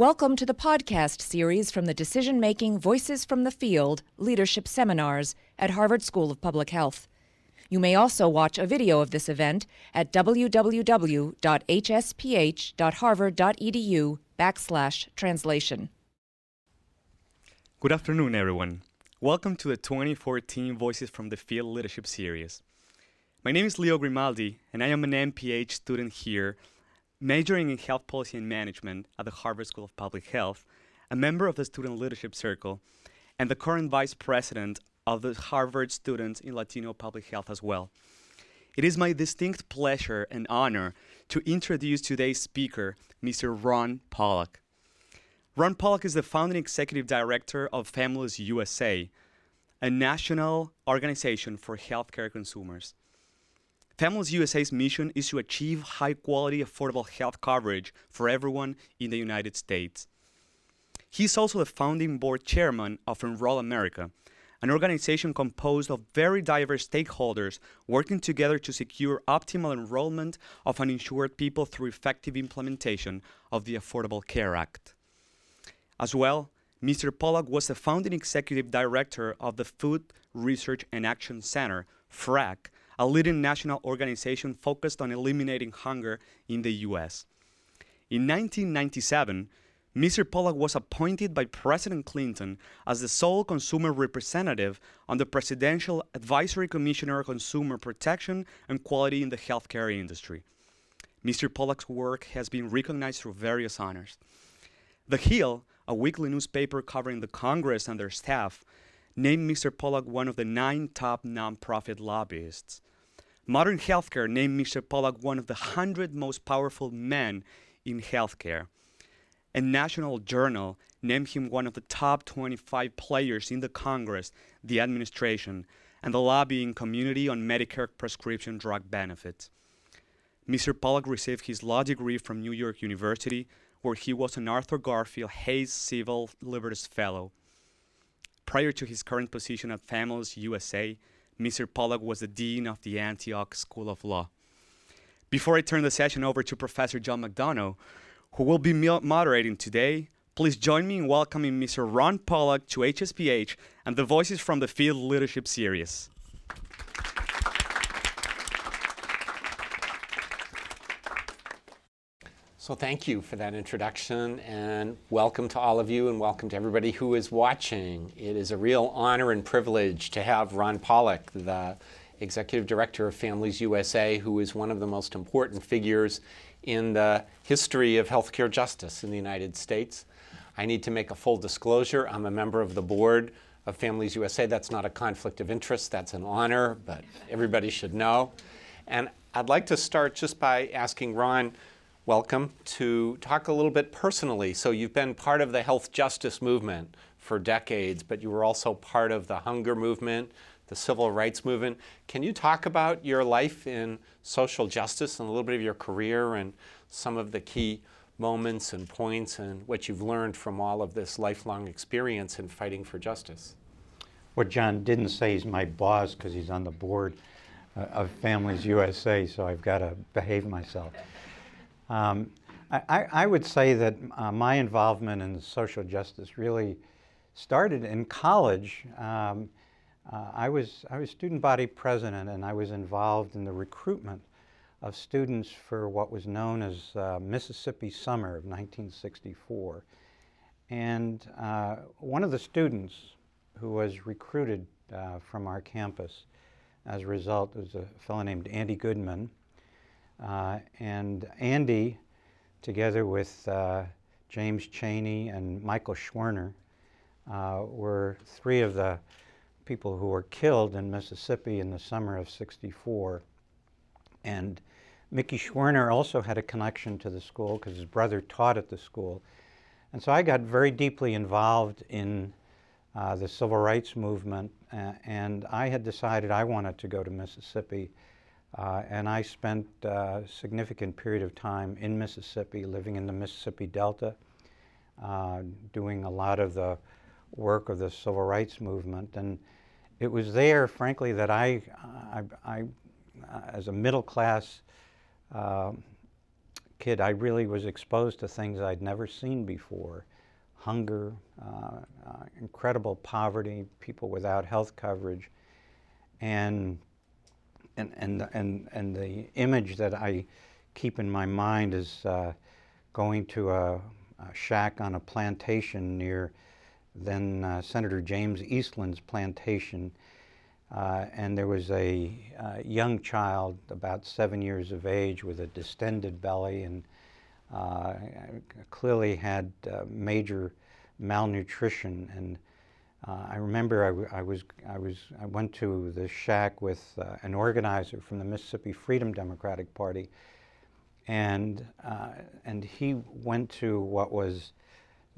Welcome to the podcast series from the Decision Making Voices from the Field Leadership Seminars at Harvard School of Public Health. You may also watch a video of this event at www.hsph.harvard.edu backslash translation. Good afternoon, everyone. Welcome to the 2014 Voices from the Field Leadership Series. My name is Leo Grimaldi, and I am an MPH student here, majoring in Health Policy and Management at the Harvard School of Public Health, a member of the Student Leadership Circle, and the current Vice President of the Harvard Students in Latino Public Health as well. It is my distinct pleasure and honor to introduce today's speaker, Mr. Ron Pollack. Ron Pollack is the founding executive director of Families USA, a national organization for healthcare consumers. Families USA's mission is to achieve high quality, affordable health coverage for everyone in the United States. He's also the founding board chairman of Enroll America, an organization composed of very diverse stakeholders working together to secure optimal enrollment of uninsured people through effective implementation of the Affordable Care Act. As well, Mr. Pollack was the founding executive director of the Food Research and Action Center, FRAC, a leading national organization focused on eliminating hunger in the U.S. In 1997, Mr. Pollack was appointed by President Clinton as the sole consumer representative on the Presidential Advisory Commissioner on Consumer Protection and Quality in the Healthcare Industry. Mr. Pollack's work has been recognized through various honors. The Hill, a weekly newspaper covering the Congress and their staff, named Mr. Pollack one of the nine top nonprofit lobbyists. Modern Healthcare named Mr. Pollack one of the hundred most powerful men in healthcare and National Journal named him one of the top 25 players in the Congress, the administration, and the lobbying community on Medicare prescription drug benefits. Mr. Pollack received his law degree from New York University, where he was an Arthur Garfield Hays Civil Liberties Fellow. Prior to his current position at Families USA, Mr. Pollack was the Dean of the Antioch School of Law. Before I turn the session over to Professor John McDonough, who will be moderating today. Please join me in welcoming Mr. Ron Pollack to HSPH and the Voices from the Field Leadership Series. So, thank you for that introduction, and welcome to all of you, and welcome to everybody who is watching. It is a real honor and privilege to have Ron Pollack, the Executive Director of Families USA, who is one of the most important figures in the history of healthcare justice in the United States. I need to make a full disclosure. I'm a member of the board of Families USA. That's not a conflict of interest, that's an honor, but everybody should know. And I'd like to start just by asking Ron, welcome, to talk a little bit personally. So, you've been part of the health justice movement for decades, but you were also part of the hunger movement, the civil rights movement. Can you talk about your life in social justice and a little bit of your career and some of the key moments and points and what you've learned from all of this lifelong experience in fighting for justice? What John didn't say is my boss because he's on the board uh, of Families USA, so I've got to behave myself. Um, I, I, would say that uh, my involvement in social justice really started in college. Um, uh, I, was, I was student body president and I was involved in the recruitment of students for what was known as uh, Mississippi Summer of 1964. And uh, one of the students who was recruited uh, from our campus as a result was a fellow named Andy Goodman. Uh, and Andy, together with uh, James Chaney and Michael Schwerner, were three of the people who were killed in Mississippi in the summer of 64. And Mickey Schwerner also had a connection to the school because his brother taught at the school. And so I got very deeply involved in uh, the civil rights movement, uh, and I had decided I wanted to go to Mississippi. Uh, and I spent a significant period of time in Mississippi, living in the Mississippi Delta, uh, doing a lot of the work of the civil rights movement. And it was there, frankly, that I, I, I uh, as a middle class uh, kid, I really was exposed to things I'd never seen before hunger, uh, uh, incredible poverty, people without health coverage. And, and, and, and, and the image that I keep in my mind is uh, going to a, a, shack on a plantation near then uh, Senator James Eastland's plantation. Uh, and there was a uh, young child, about seven years of age, with a distended belly and uh, clearly had uh, major malnutrition. And uh, I remember I, was, I, was, I went to the shack with an organizer from the Mississippi Freedom Democratic Party, and, and he went to what was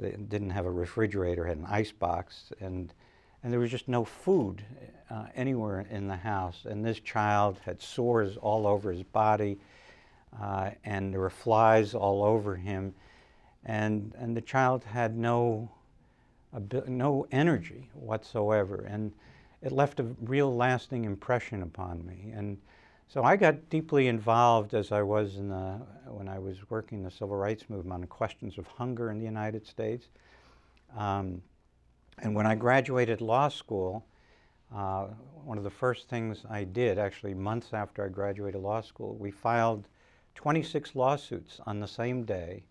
didn't have a refrigerator, had an ice box, and and there was just no food uh, anywhere in the house. And this child had sores all over his body, uh, and there were flies all over him, and and the child had no no energy whatsoever, and it left a real lasting impression upon me. And so I got deeply involved as I was in the, when I was working the civil rights movement on questions of hunger in the United States. Um, and when I graduated law school, uh, one of the first things I did, actually months after I graduated law school, we filed 26 lawsuits on the same day,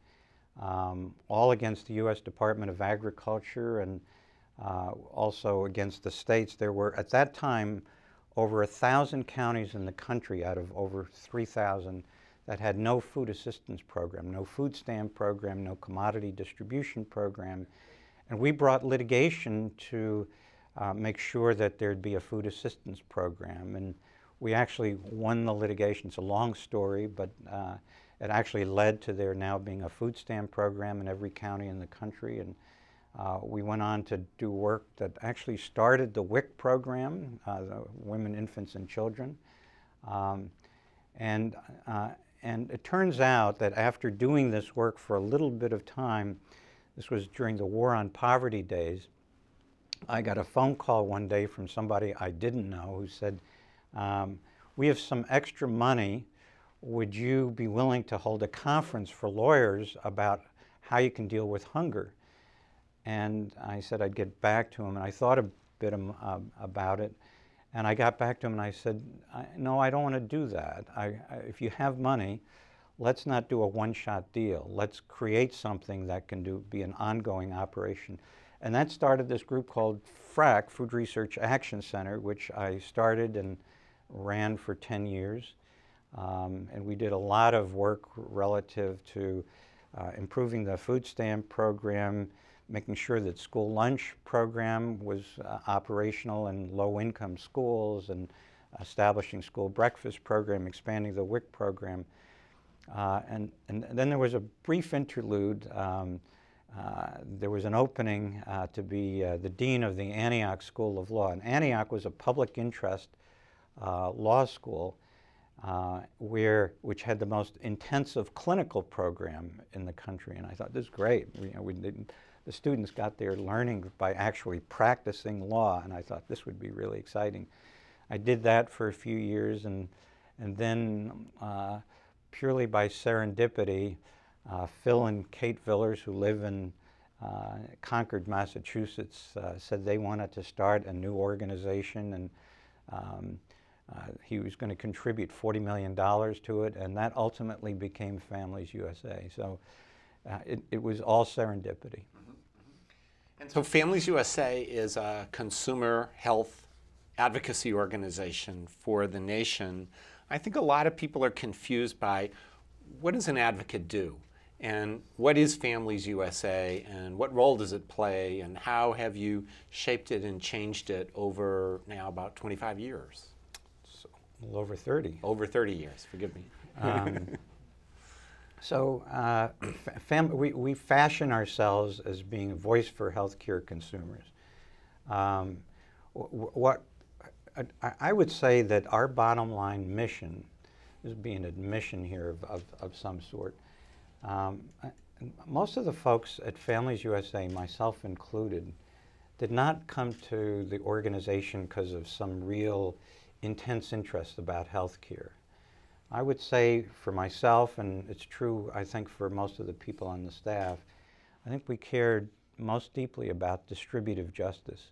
um, all against the U.S. Department of Agriculture and uh, also against the states. There were, at that time, over a thousand counties in the country out of over 3,000 that had no food assistance program, no food stamp program, no commodity distribution program. And we brought litigation to uh, make sure that there'd be a food assistance program. And we actually won the litigation. It's a long story, but uh, it actually led to there now being a food stamp program in every county in the country. And uh, we went on to do work that actually started the WIC program, uh, the Women, Infants, and Children. Um, and, uh, and it turns out that after doing this work for a little bit of time, this was during the War on Poverty days, I got a phone call one day from somebody I didn't know who said, um, We have some extra money. Would you be willing to hold a conference for lawyers about how you can deal with hunger? And I said I'd get back to him, and I thought a bit um, about it. And I got back to him and I said, No, I don't want to do that. I, I, if you have money, let's not do a one shot deal. Let's create something that can do, be an ongoing operation. And that started this group called FRAC, Food Research Action Center, which I started and ran for 10 years. Um, and we did a lot of work relative to uh, improving the food stamp program, making sure that school lunch program was uh, operational in low-income schools and establishing school breakfast program, expanding the WIC program. Uh, and, and then there was a brief interlude. Um, uh, there was an opening uh, to be uh, the dean of the Antioch School of Law. And Antioch was a public interest law school where, which had the most intensive clinical program in the country. And I thought, this is great. We, you know, we didn't, the students got their learning by actually practicing law, and I thought this would be really exciting. I did that for a few years, and, and then uh, purely by serendipity, uh, Phil and Kate Villers, who live in uh, Concord, Massachusetts, uh, said they wanted to start a new organization, and um, uh, he was going to contribute $40 million to it, and that ultimately became Families USA. So uh, it, it was all serendipity. And so Families USA is a consumer health advocacy organization for the nation. I think a lot of people are confused by what does an advocate do? And what is Families USA and what role does it play and how have you shaped it and changed it over now about 25 years? Well, over 30. Over 30 years, forgive me. Um, So uh, fam- we, we fashion ourselves as being a voice for healthcare consumers. Um, what I, I, would say that our bottom line mission is be an admission here of, of, of some sort. Um, most of the folks at Families USA, myself included, did not come to the organization because of some real intense interest about health care. I would say for myself, and it's true, I think, for most of the people on the staff, I think we cared most deeply about distributive justice.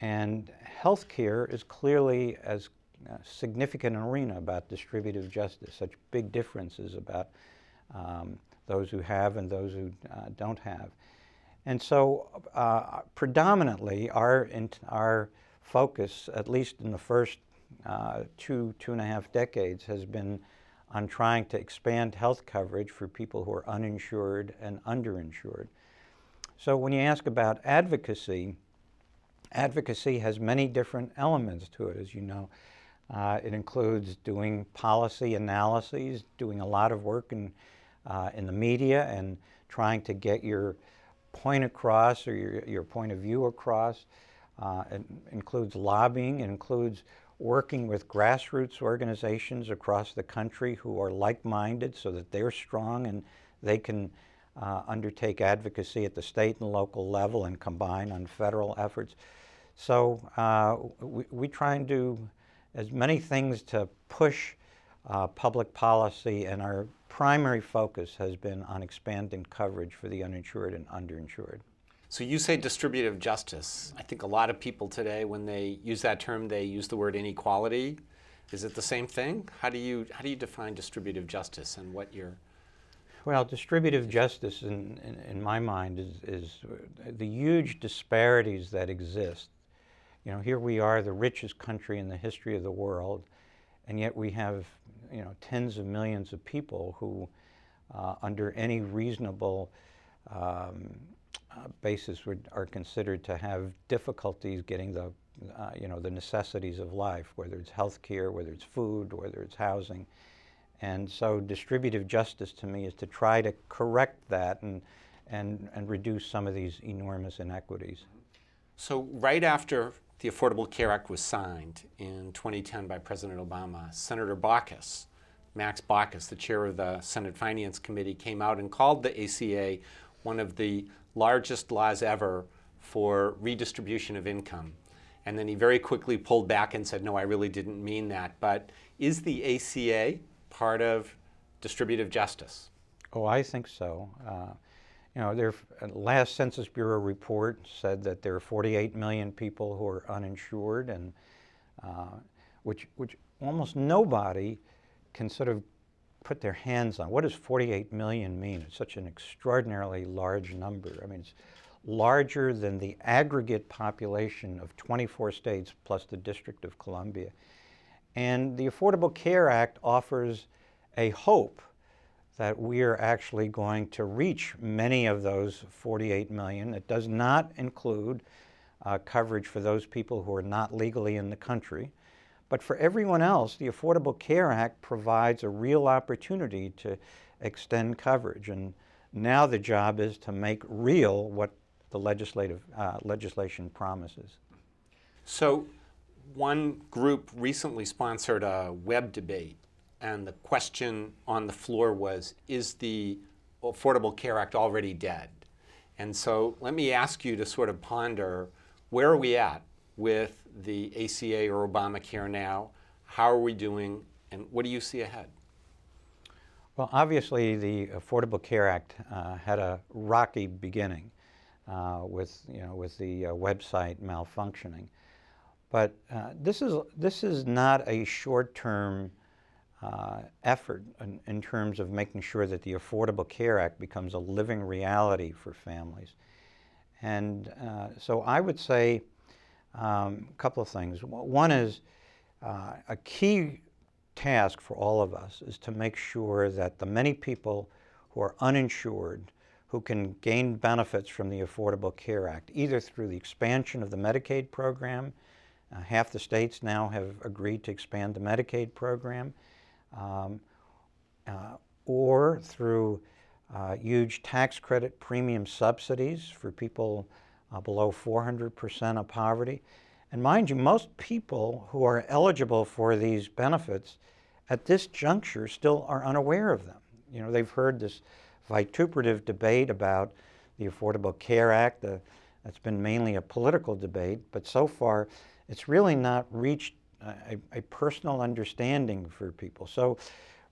And healthcare is clearly as uh, significant an arena about distributive justice, such big differences about um, those who have and those who uh, don't have. And so, uh, predominantly, our, our focus, at least in the first uh, two, two and a half decades, has been on trying to expand health coverage for people who are uninsured and underinsured. So, when you ask about advocacy, advocacy has many different elements to it, as you know. Uh, it includes doing policy analyses, doing a lot of work in, uh, in the media, and trying to get your point across or your, your point of view across. Uh, it includes lobbying, it includes working with grassroots organizations across the country who are like minded so that they're strong and they can uh, undertake advocacy at the state and local level and combine on federal efforts. So uh, we, we try and do as many things to push uh, public policy, and our primary focus has been on expanding coverage for the uninsured and underinsured. So you say distributive justice. I think a lot of people today, when they use that term, they use the word inequality. Is it the same thing? How do you how do you define distributive justice and what you're well, distributive justice, in, in, in, my mind, is, is the huge disparities that exist you know, here we are, the richest country in the history of the world, and yet we have, you know, tens of millions of people who, uh, under any reasonable um, uh, are considered to have difficulties getting the, uh, you know, the necessities of life, whether it's health care, whether it's food, whether it's housing. And so distributive justice to me is to try to correct that and, and, and reduce some of these enormous inequities. So right after the Affordable Care Act was signed in 2010 by President Obama, Senator Baucus, Max Baucus, the chair of the Senate Finance Committee, came out and called the ACA one of the largest laws ever for redistribution of income. And then he very quickly pulled back and said, No, I really didn't mean that. But is the ACA part of distributive justice? Oh, I think so. Uh, you know, their last Census Bureau report said that there are 48 million people who are uninsured, and uh, which which almost nobody can sort of put their hands on. What does 48 million mean? It's such an extraordinarily large number. I mean, it's larger than the aggregate population of 24 states plus the District of Columbia. And the Affordable Care Act offers a hope that we are actually going to reach many of those 48 million. It does not include uh, coverage for those people who are not legally in the country. But for everyone else, the Affordable Care Act provides a real opportunity to extend coverage. And now the job is to make real what the legislative uh, legislation promises. So, one group recently sponsored a web debate and the question on the floor was Is the Affordable Care Act already dead? And so let me ask you to sort of ponder where are we at with the ACA or Obamacare now? How are we doing? And what do you see ahead? Well, obviously, the Affordable Care Act uh, had a rocky beginning uh, with, you know, with the uh, website malfunctioning. But uh, this, is, this is not a short term uh, effort in, in, terms of making sure that the Affordable Care Act becomes a living reality for families. And uh, so I would say um, a couple of things. One is uh, a key task for all of us is to make sure that the many people who are uninsured who can gain benefits from the Affordable Care Act, either through the expansion of the Medicaid program, uh, half the states now have agreed to expand the Medicaid program, um, uh, or through uh, huge tax credit premium subsidies for people uh, below 400% of poverty. And mind you, most people who are eligible for these benefits at this juncture still are unaware of them. You know, they've heard this vituperative debate about the Affordable Care Act. The, that's been mainly a political debate, but so far it's really not reached a, a personal understanding for people. So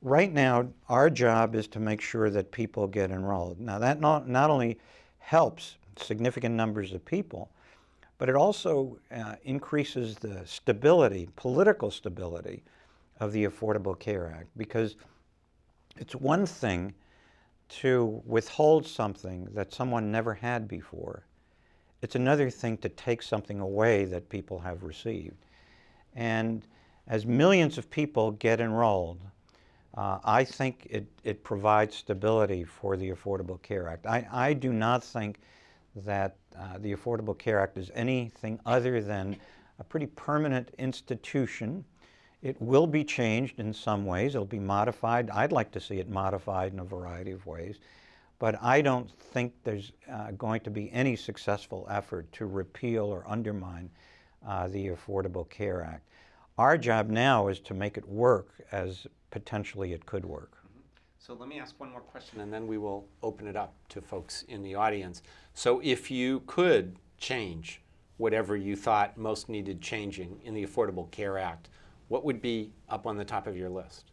right now, our job is to make sure that people get enrolled. Now, that not, not only helps significant numbers of people, but it also uh, increases the stability, political stability of the Affordable Care Act because it's one thing to withhold something that someone never had before. It's another thing to take something away that people have received. And as millions of people get enrolled, uh, I think it, it provides stability for the Affordable Care Act. I, I do not think that uh, the Affordable Care Act is anything other than a pretty permanent institution. It will be changed in some ways. It'll be modified. I'd like to see it modified in a variety of ways. But I don't think there's uh, going to be any successful effort to repeal or undermine uh, the Affordable Care Act. Our job now is to make it work as potentially it could work. So let me ask one more question and then we will open it up to folks in the audience. So if you could change whatever you thought most needed changing in the Affordable Care Act, what would be up on the top of your list?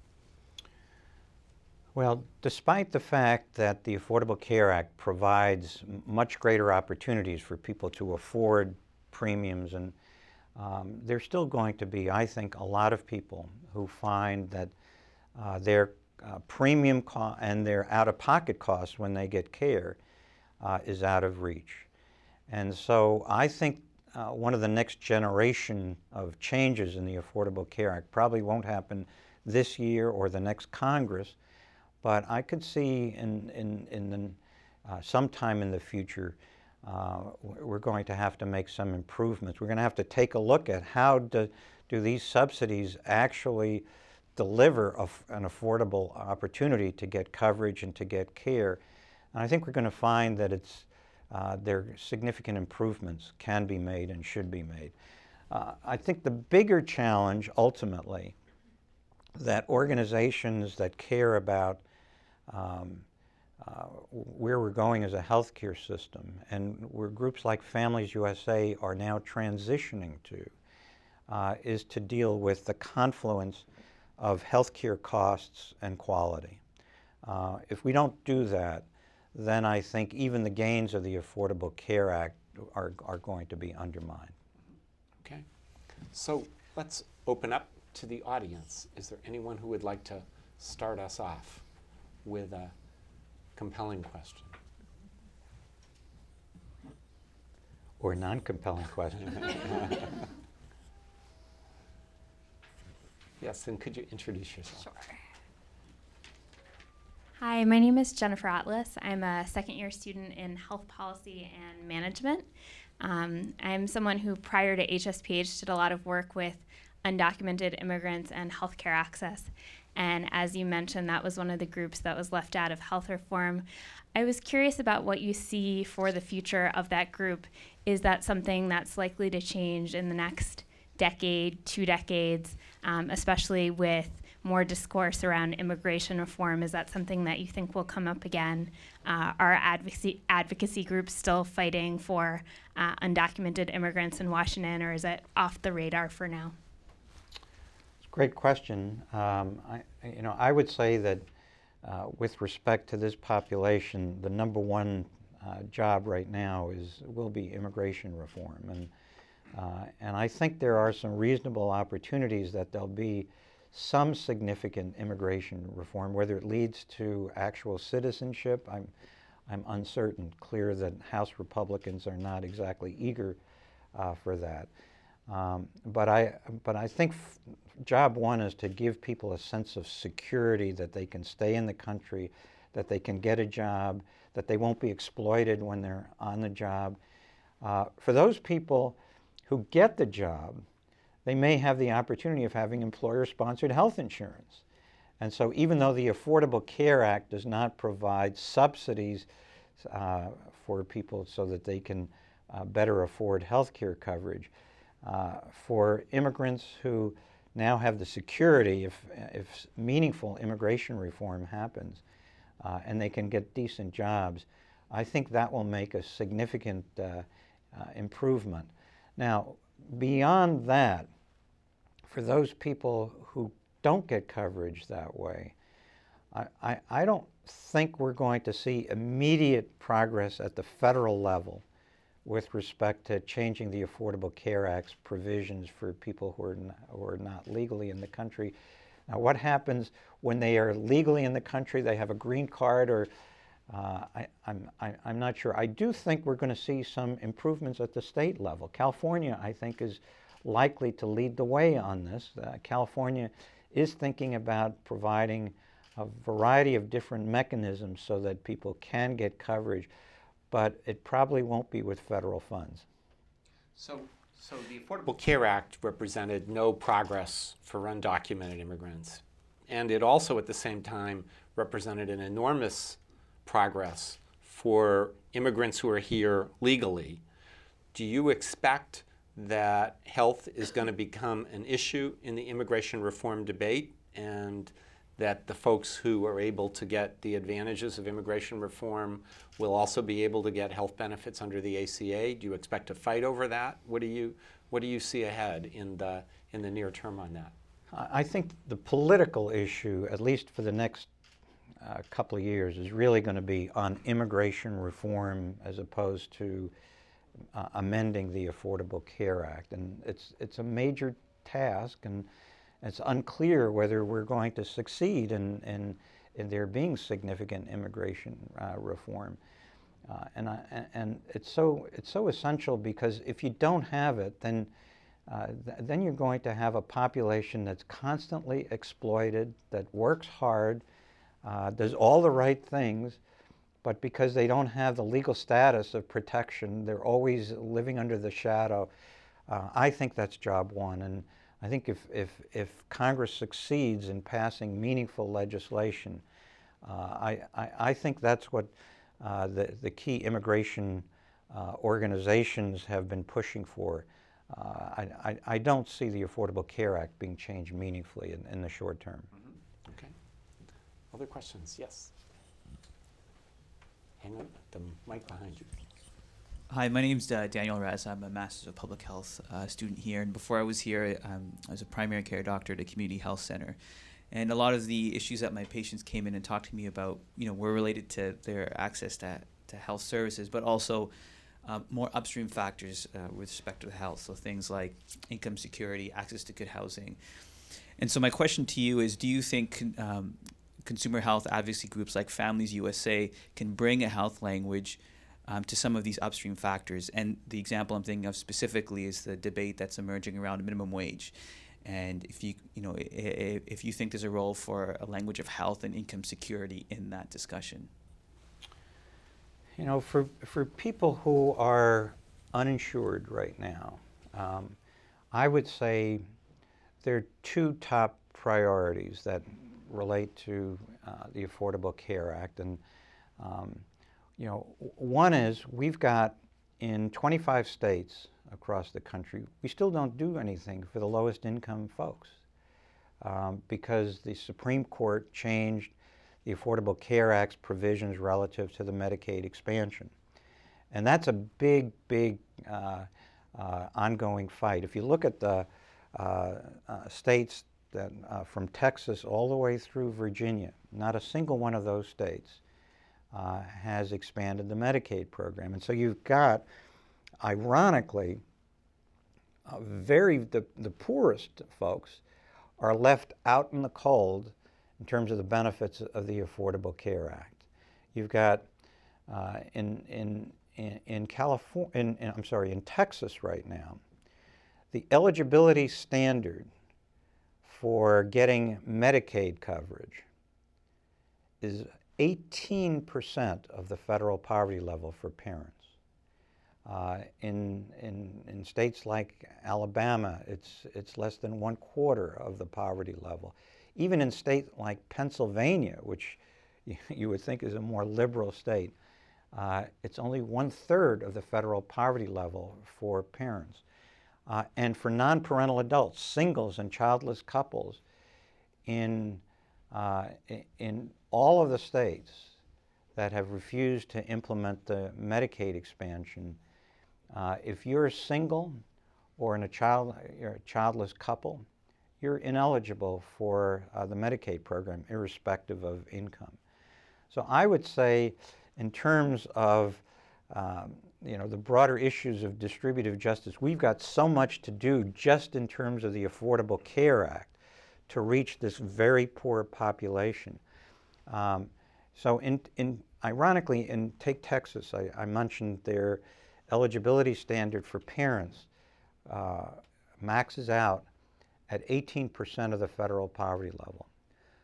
Well, despite the fact that the Affordable Care Act provides much greater opportunities for people to afford premiums, and um, there's still going to be, I think, a lot of people who find that uh, their uh, premium co- and their out-of-pocket costs when they get care uh, is out of reach. And so I think uh, one of the next generation of changes in the Affordable Care Act probably won't happen this year or the next Congress, but I could see in, in, in the, uh, sometime in the future uh, we're going to have to make some improvements. We're going to have to take a look at how do, do these subsidies actually deliver an affordable opportunity to get coverage and to get care. And I think we're going to find that it's, uh, there significant improvements can be made and should be made. Uh, I think the bigger challenge ultimately that organizations that care about um, uh, where we're going as a healthcare system and where groups like Families USA are now transitioning to uh, is to deal with the confluence of healthcare costs and quality. Uh, if we don't do that, then I think even the gains of the Affordable Care Act are, are going to be undermined. Okay. So let's open up to the audience. Is there anyone who would like to start us off with a compelling question? Or non compelling question? Yes, and could you introduce yourself? Sure. Hi, my name is Jennifer Atlas. I'm a second year student in health policy and management. Um, I'm someone who, prior to HSPH, did a lot of work with undocumented immigrants and healthcare access. And as you mentioned, that was one of the groups that was left out of health reform. I was curious about what you see for the future of that group. Is that something that's likely to change in the next decade, two decades, um, especially with more discourse around immigration reform. Is that something that you think will come up again? Uh, are advocacy, advocacy groups still fighting for uh, undocumented immigrants in Washington, or is it off the radar for now? It's a great question. Um, I, you know, I would say that uh, with respect to this population, the number one uh, job right now is will be immigration reform, and uh, and I think there are some reasonable opportunities that there'll be some significant immigration reform, whether it leads to actual citizenship. I'm, I'm uncertain. Clear that House Republicans are not exactly eager uh, for that. Um, but I, but I think job one is to give people a sense of security that they can stay in the country, that they can get a job, that they won't be exploited when they're on the job. Uh, for those people who get the job, they may have the opportunity of having employer sponsored health insurance. And so, even though the Affordable Care Act does not provide subsidies uh, for people so that they can uh, better afford health care coverage, uh, for immigrants who now have the security if, if meaningful immigration reform happens uh, and they can get decent jobs, I think that will make a significant uh, uh, improvement. Now, beyond that, for those people who don't get coverage that way, I, I, I don't think we're going to see immediate progress at the federal level with respect to changing the Affordable Care Act's provisions for people who are, not, who are not legally in the country. Now, what happens when they are legally in the country, they have a green card, or uh, I, I'm, I, I'm not sure. I do think we're going to see some improvements at the state level. California, I think, is likely to lead the way on this. Uh, California is thinking about providing a variety of different mechanisms so that people can get coverage, but it probably won't be with federal funds. So, so the Affordable Care Act represented no progress for undocumented immigrants. And it also, at the same time, represented an enormous progress for immigrants who are here legally. Do you expect that health is going to become an issue in the immigration reform debate and that the folks who are able to get the advantages of immigration reform will also be able to get health benefits under the ACA? Do you expect to fight over that? What do you, what do you see ahead in the, in the near term on that? I think the political issue, at least for the next uh, couple of years, is really going to be on immigration reform as opposed to uh, amending the Affordable Care Act. And it's, it's a major task, and it's unclear whether we're going to succeed in, in, in there being significant immigration uh, reform. Uh, and, I, and it's, so, it's so essential because if you don't have it, then, uh, th- then you're going to have a population that's constantly exploited, that works hard, uh, does all the right things, but because they don't have the legal status of protection, they're always living under the shadow. Uh, I think that's job one. And I think if, if, if Congress succeeds in passing meaningful legislation, uh, I, I, I, think that's what uh, the, the key immigration uh, organizations have been pushing for. Uh, I, I, I, don't see the Affordable Care Act being changed meaningfully in, in the short term. Other questions? Yes. Hang on, the mic behind you. Hi, my name's uh, Daniel Rez. I'm a Master's of Public Health uh, student here, and before I was here, um, I was a primary care doctor at a community health center. And a lot of the issues that my patients came in and talked to me about, you know, were related to their access to, to health services, but also uh, more upstream factors uh, with respect to health. So things like income security, access to good housing. And so my question to you is, do you think um, consumer health advocacy groups like Families USA can bring a health language um, to some of these upstream factors. And the example I'm thinking of specifically is the debate that's emerging around minimum wage. And if you, you know, if you think there's a role for a language of health and income security in that discussion. You know, for, for people who are uninsured right now, um, I would say there are two top priorities that relate to uh, the Affordable Care Act. And um, you know, one is we've got in 25 states across the country, we still don't do anything for the lowest income folks um, because the Supreme Court changed the Affordable Care Act's provisions relative to the Medicaid expansion. And that's a big, big uh, uh, ongoing fight. If you look at the uh, uh states that, uh, from Texas all the way through Virginia, not a single one of those states uh, has expanded the Medicaid program. And so you've got, ironically, very the, the poorest folks are left out in the cold in terms of the benefits of the Affordable Care Act. You've got uh, in, in, in, in California, in, in, I'm sorry, in Texas right now, the eligibility standard for getting Medicaid coverage is 18% of the federal poverty level for parents. Uh, in, in, in states like Alabama, it's, it's less than one quarter of the poverty level. Even in states like Pennsylvania, which you would think is a more liberal state, uh, it's only one third of the federal poverty level for parents. Uh, and for non parental adults, singles and childless couples, in, uh, in all of the states that have refused to implement the Medicaid expansion, uh, if you're single or in a child, a childless couple, you're ineligible for uh, the Medicaid program, irrespective of income. So I would say, in terms of um, you know the broader issues of distributive justice, we've got so much to do just in terms of the Affordable Care Act to reach this very poor population. Um, so, in, in, ironically, in take Texas, I, I mentioned their eligibility standard for parents uh, maxes out at 18% of the federal poverty level.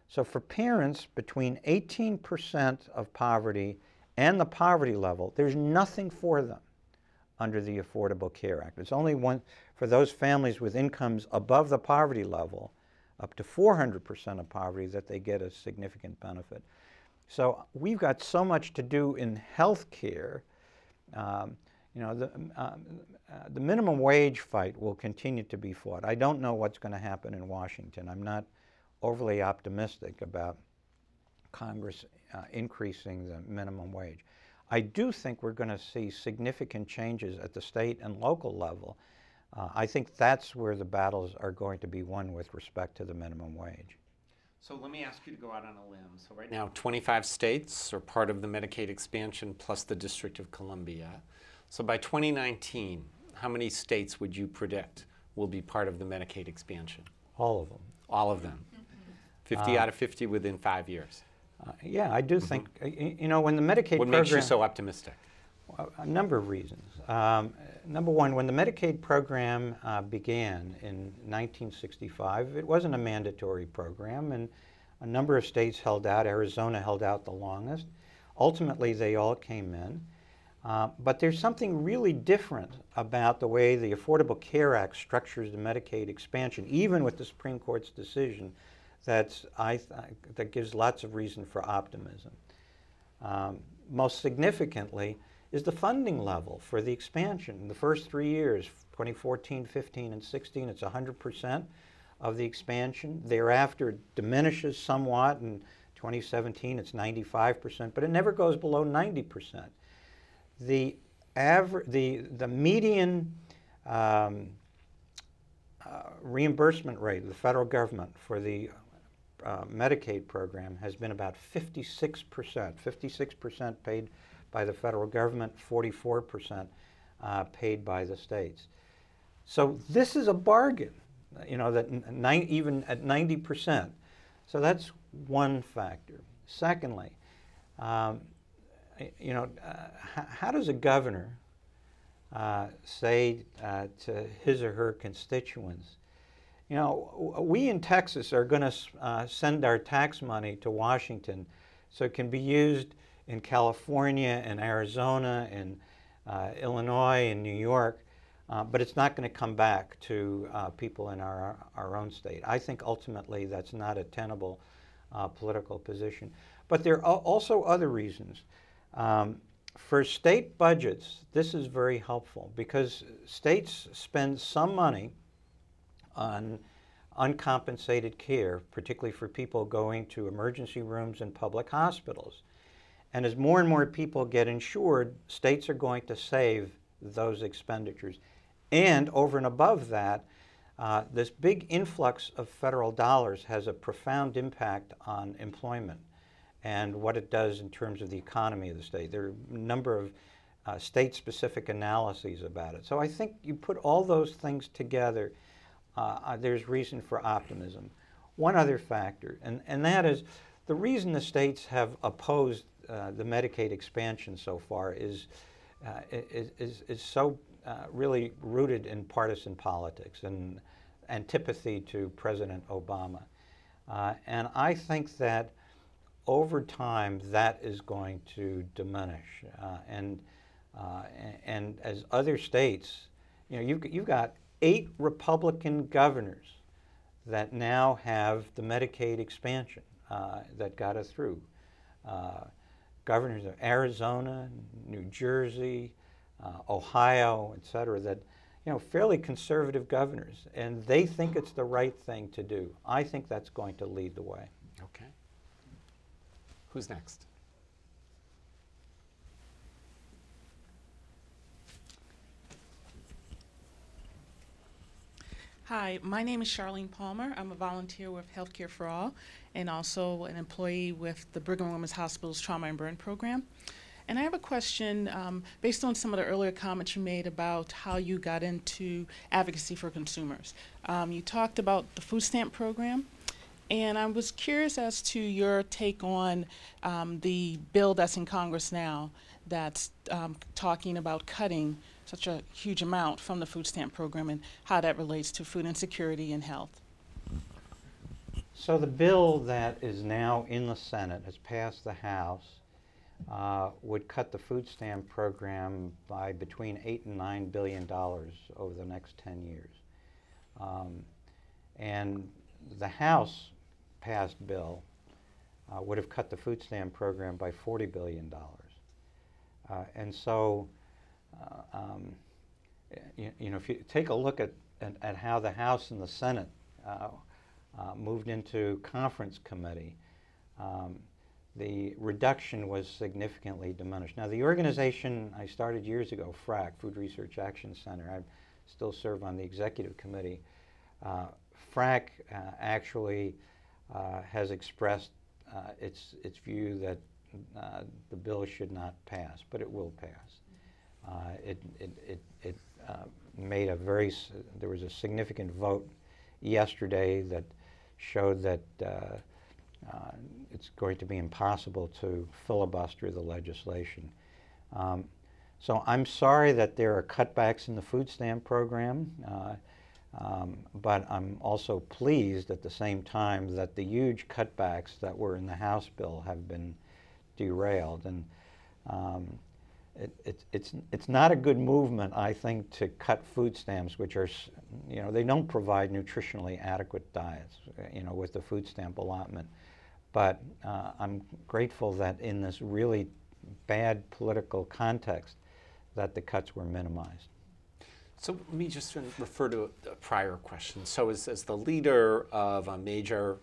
So for parents between 18% of poverty and the poverty level, there's nothing for them under the Affordable Care Act. It's only one for those families with incomes above the poverty level, up to 400% of poverty, that they get a significant benefit. So we've got so much to do in health care. Um, you know, the, um, uh, the minimum wage fight will continue to be fought. I don't know what's going to happen in Washington. I'm not overly optimistic about Congress uh, increasing the minimum wage. I do think we're going to see significant changes at the state and local level. Uh, I think that's where the battles are going to be won with respect to the minimum wage. So let me ask you to go out on a limb. So right now, 25 states are part of the Medicaid expansion plus the District of Columbia. So by 2019, how many states would you predict will be part of the Medicaid expansion? All of them. All of them. 50 Uh, out of 50 within five years. Uh, yeah, I do think, uh, y- you know, when the Medicaid What program. makes you so optimistic? A- A number of reasons. Um, number one, when the Medicaid program uh, began in 1965, it wasn't a mandatory program, and a number of states held out. Arizona held out the longest. Ultimately, they all came in. Uh, but there's something really different about the way the Affordable Care Act structures the Medicaid expansion, even with the Supreme Court's decision, that's, I th- that gives lots of reason for optimism. Um, most significantly is the funding level for the expansion. In the first three years, 2014, 15, and 16, it's 100% of the expansion. Thereafter, it diminishes somewhat. In 2017, it's 95%, but it never goes below 90%. The, aver- the, the median um, uh, reimbursement rate of the federal government for the uh, Medicaid program has been about 56%. 56% paid by the federal government, 44% uh, paid by the states. So this is a bargain, you know, that even at 90%. So that's one factor. Secondly, um, you know, uh, how does a governor uh, say uh, to his or her constituents, you know, we in Texas are going to uh, send our tax money to Washington so it can be used in California and Arizona and uh, Illinois and New York, uh, but it's not going to come back to uh, people in our, our own state. I think ultimately that's not a tenable uh, political position. But there are also other reasons. Um, for state budgets, this is very helpful because states spend some money on uncompensated care, particularly for people going to emergency rooms and public hospitals. And as more and more people get insured, states are going to save those expenditures. And over and above that, uh, this big influx of federal dollars has a profound impact on employment and what it does in terms of the economy of the state. There are a number of uh, state specific analyses about it. So I think you put all those things together, uh, uh, there's reason for optimism. One other factor, and, and that is the reason the states have opposed uh, the Medicaid expansion so far is, uh, is, is, is so uh, really rooted in partisan politics and antipathy to President Obama. Uh, and I think that over time that is going to diminish. And, and as other states, you know, you've, you've got eight Republican governors that now have the Medicaid expansion uh, that got us through. Uh, governors of Arizona, New Jersey, uh, Ohio, et cetera, that, you know, fairly conservative governors, and they think it's the right thing to do. I think that's going to lead the way. Okay. Who's next? Hi, my name is Charlene Palmer. I'm a volunteer with Healthcare for All and also an employee with the Brigham Women's Hospital's Trauma and Burn Program. And I have a question um, based on some of the earlier comments you made about how you got into advocacy for consumers. Um, you talked about the food stamp program, and I was curious as to your take on um, the bill that's in Congress now that's um, talking about cutting such a huge amount from the food stamp program and how that relates to food insecurity and health. So the bill that is now in the Senate has passed the House uh, would cut the food stamp program by between eight and nine billion dollars over the next 10 years. Um, and the House passed bill uh, would have cut the food stamp program by 40 billion dollars. Uh, and so, um, you, you, know, if you take a look at, at, at how the House and the Senate uh, uh, moved into conference committee, um, the reduction was significantly diminished. Now, the organization I started years ago, FRAC, Food Research Action Center, I still serve on the executive committee. Uh, FRAC uh, actually uh, has expressed uh, its, its view that uh, the bill should not pass, but it will pass. Uh, it it, it, it made a very, there was a significant vote yesterday that showed that uh, it's going to be impossible to filibuster the legislation. Um, so I'm sorry that there are cutbacks in the food stamp program, uh, um, but I'm also pleased at the same time that the huge cutbacks that were in the House bill have been derailed. And um, it, it, it's, it's not a good movement, I think, to cut food stamps, which are, you know, they don't provide nutritionally adequate diets, you know, with the food stamp allotment. But uh, I'm grateful that in this really bad political context that the cuts were minimized. So let me just refer to a prior question. So as, as the leader of a major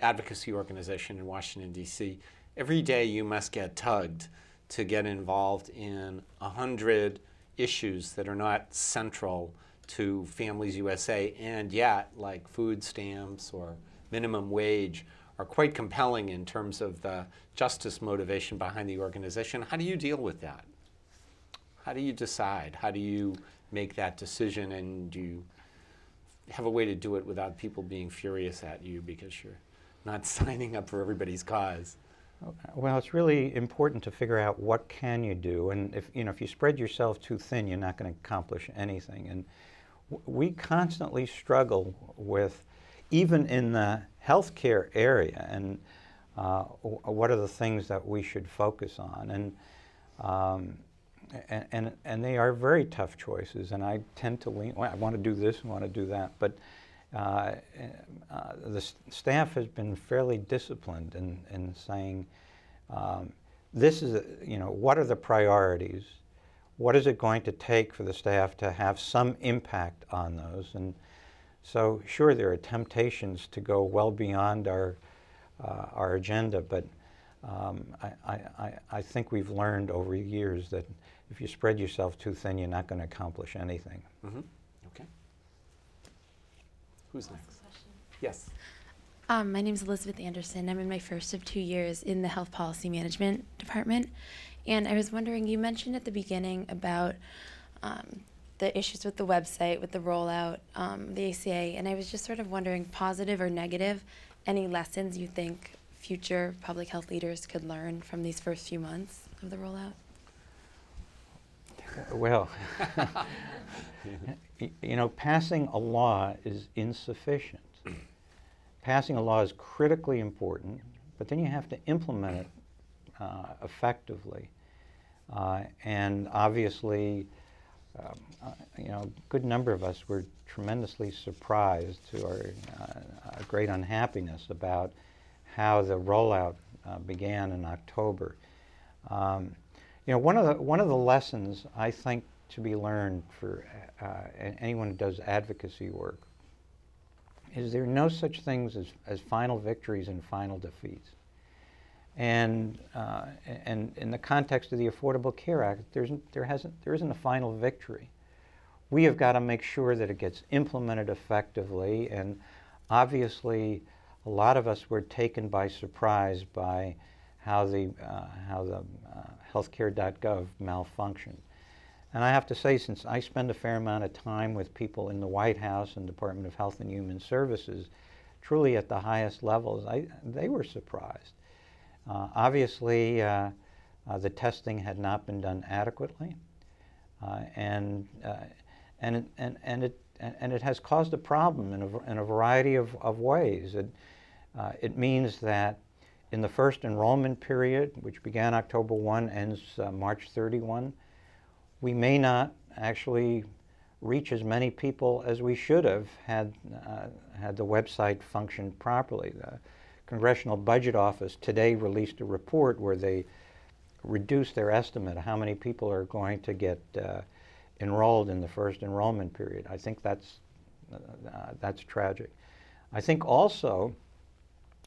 advocacy organization in Washington, D.C., every day you must get tugged to get involved in a hundred issues that are not central to Families USA and yet, like food stamps or minimum wage, are quite compelling in terms of the justice motivation behind the organization. How do you deal with that? How do you decide? How do you make that decision and do you have a way to do it without people being furious at you because you're not signing up for everybody's cause? Well, it's really important to figure out what can you do, and if you know if you spread yourself too thin, you're not going to accomplish anything. And we constantly struggle with, even in the healthcare area and uh, what are the things that we should focus on. And, um, and, and, and, they are very tough choices, and I tend to lean, well, I want to do this and want to do that. But uh, the staff has been fairly disciplined in, in saying, um, this is, a, you know, what are the priorities? What is it going to take for the staff to have some impact on those? And so sure, there are temptations to go well beyond our, uh, our agenda, but um, I, I, I think we've learned over years that if you spread yourself too thin, you're not going to accomplish anything. Mm-hmm. Okay. Who's next? Yes. Um, my name is Elizabeth Anderson. I'm in my first of two years in the Health Policy Management Department. And I was wondering, you mentioned at the beginning about um, the issues with the website, with the rollout, um, the ACA, and I was just sort of wondering, positive or negative, any lessons you think future public health leaders could learn from these first few months of the rollout? Well, you know, passing a law is insufficient. Passing a law is critically important, but then you have to implement it uh, effectively. Uh, and obviously, um, uh, you know, a good number of us were tremendously surprised to our uh, great unhappiness about how the rollout uh, began in October. Um, you know, one of the one of the lessons I think to be learned for uh, anyone who does advocacy work is there are no such things as, as final victories and final defeats. And, uh, and in the context of the Affordable Care Act, there's, there, hasn't, there isn't a final victory. we have got to make sure that it gets implemented effectively. And obviously, a lot of us were taken by surprise by how the, uh, how the uh, healthcare.gov malfunctioned. And I have to say, since I spend a fair amount of time with people in the White House and Department of Health and Human Services, truly at the highest levels, I, they were surprised. Uh, obviously, uh, uh, the testing had not been done adequately, uh, and, uh, and, and, and, it, and it has caused a problem in a, in a variety of, of ways. It, uh, it means that in the first enrollment period, which began October 1, ends March 31, we may not actually reach as many people as we should have had, uh, had the website functioned properly. The Congressional Budget Office today released a report where they reduced their estimate of how many people are going to get uh, enrolled in the first enrollment period. I think that's, uh, that's tragic. I think also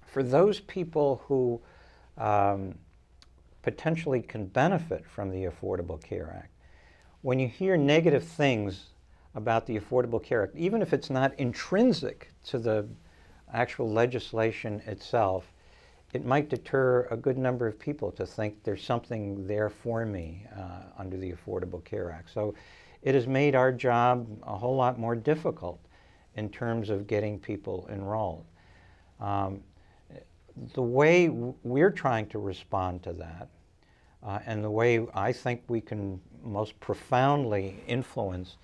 for those people who um, potentially can benefit from the Affordable Care Act, when you hear negative things about the Affordable Care Act, even if it's not intrinsic to the actual legislation itself, it might deter a good number of people to think there's something there for me uh, under the Affordable Care Act. So it has made our job a whole lot more difficult in terms of getting people enrolled. Um, the way we're trying to respond to that, uh, and the way I think we can most profoundly influence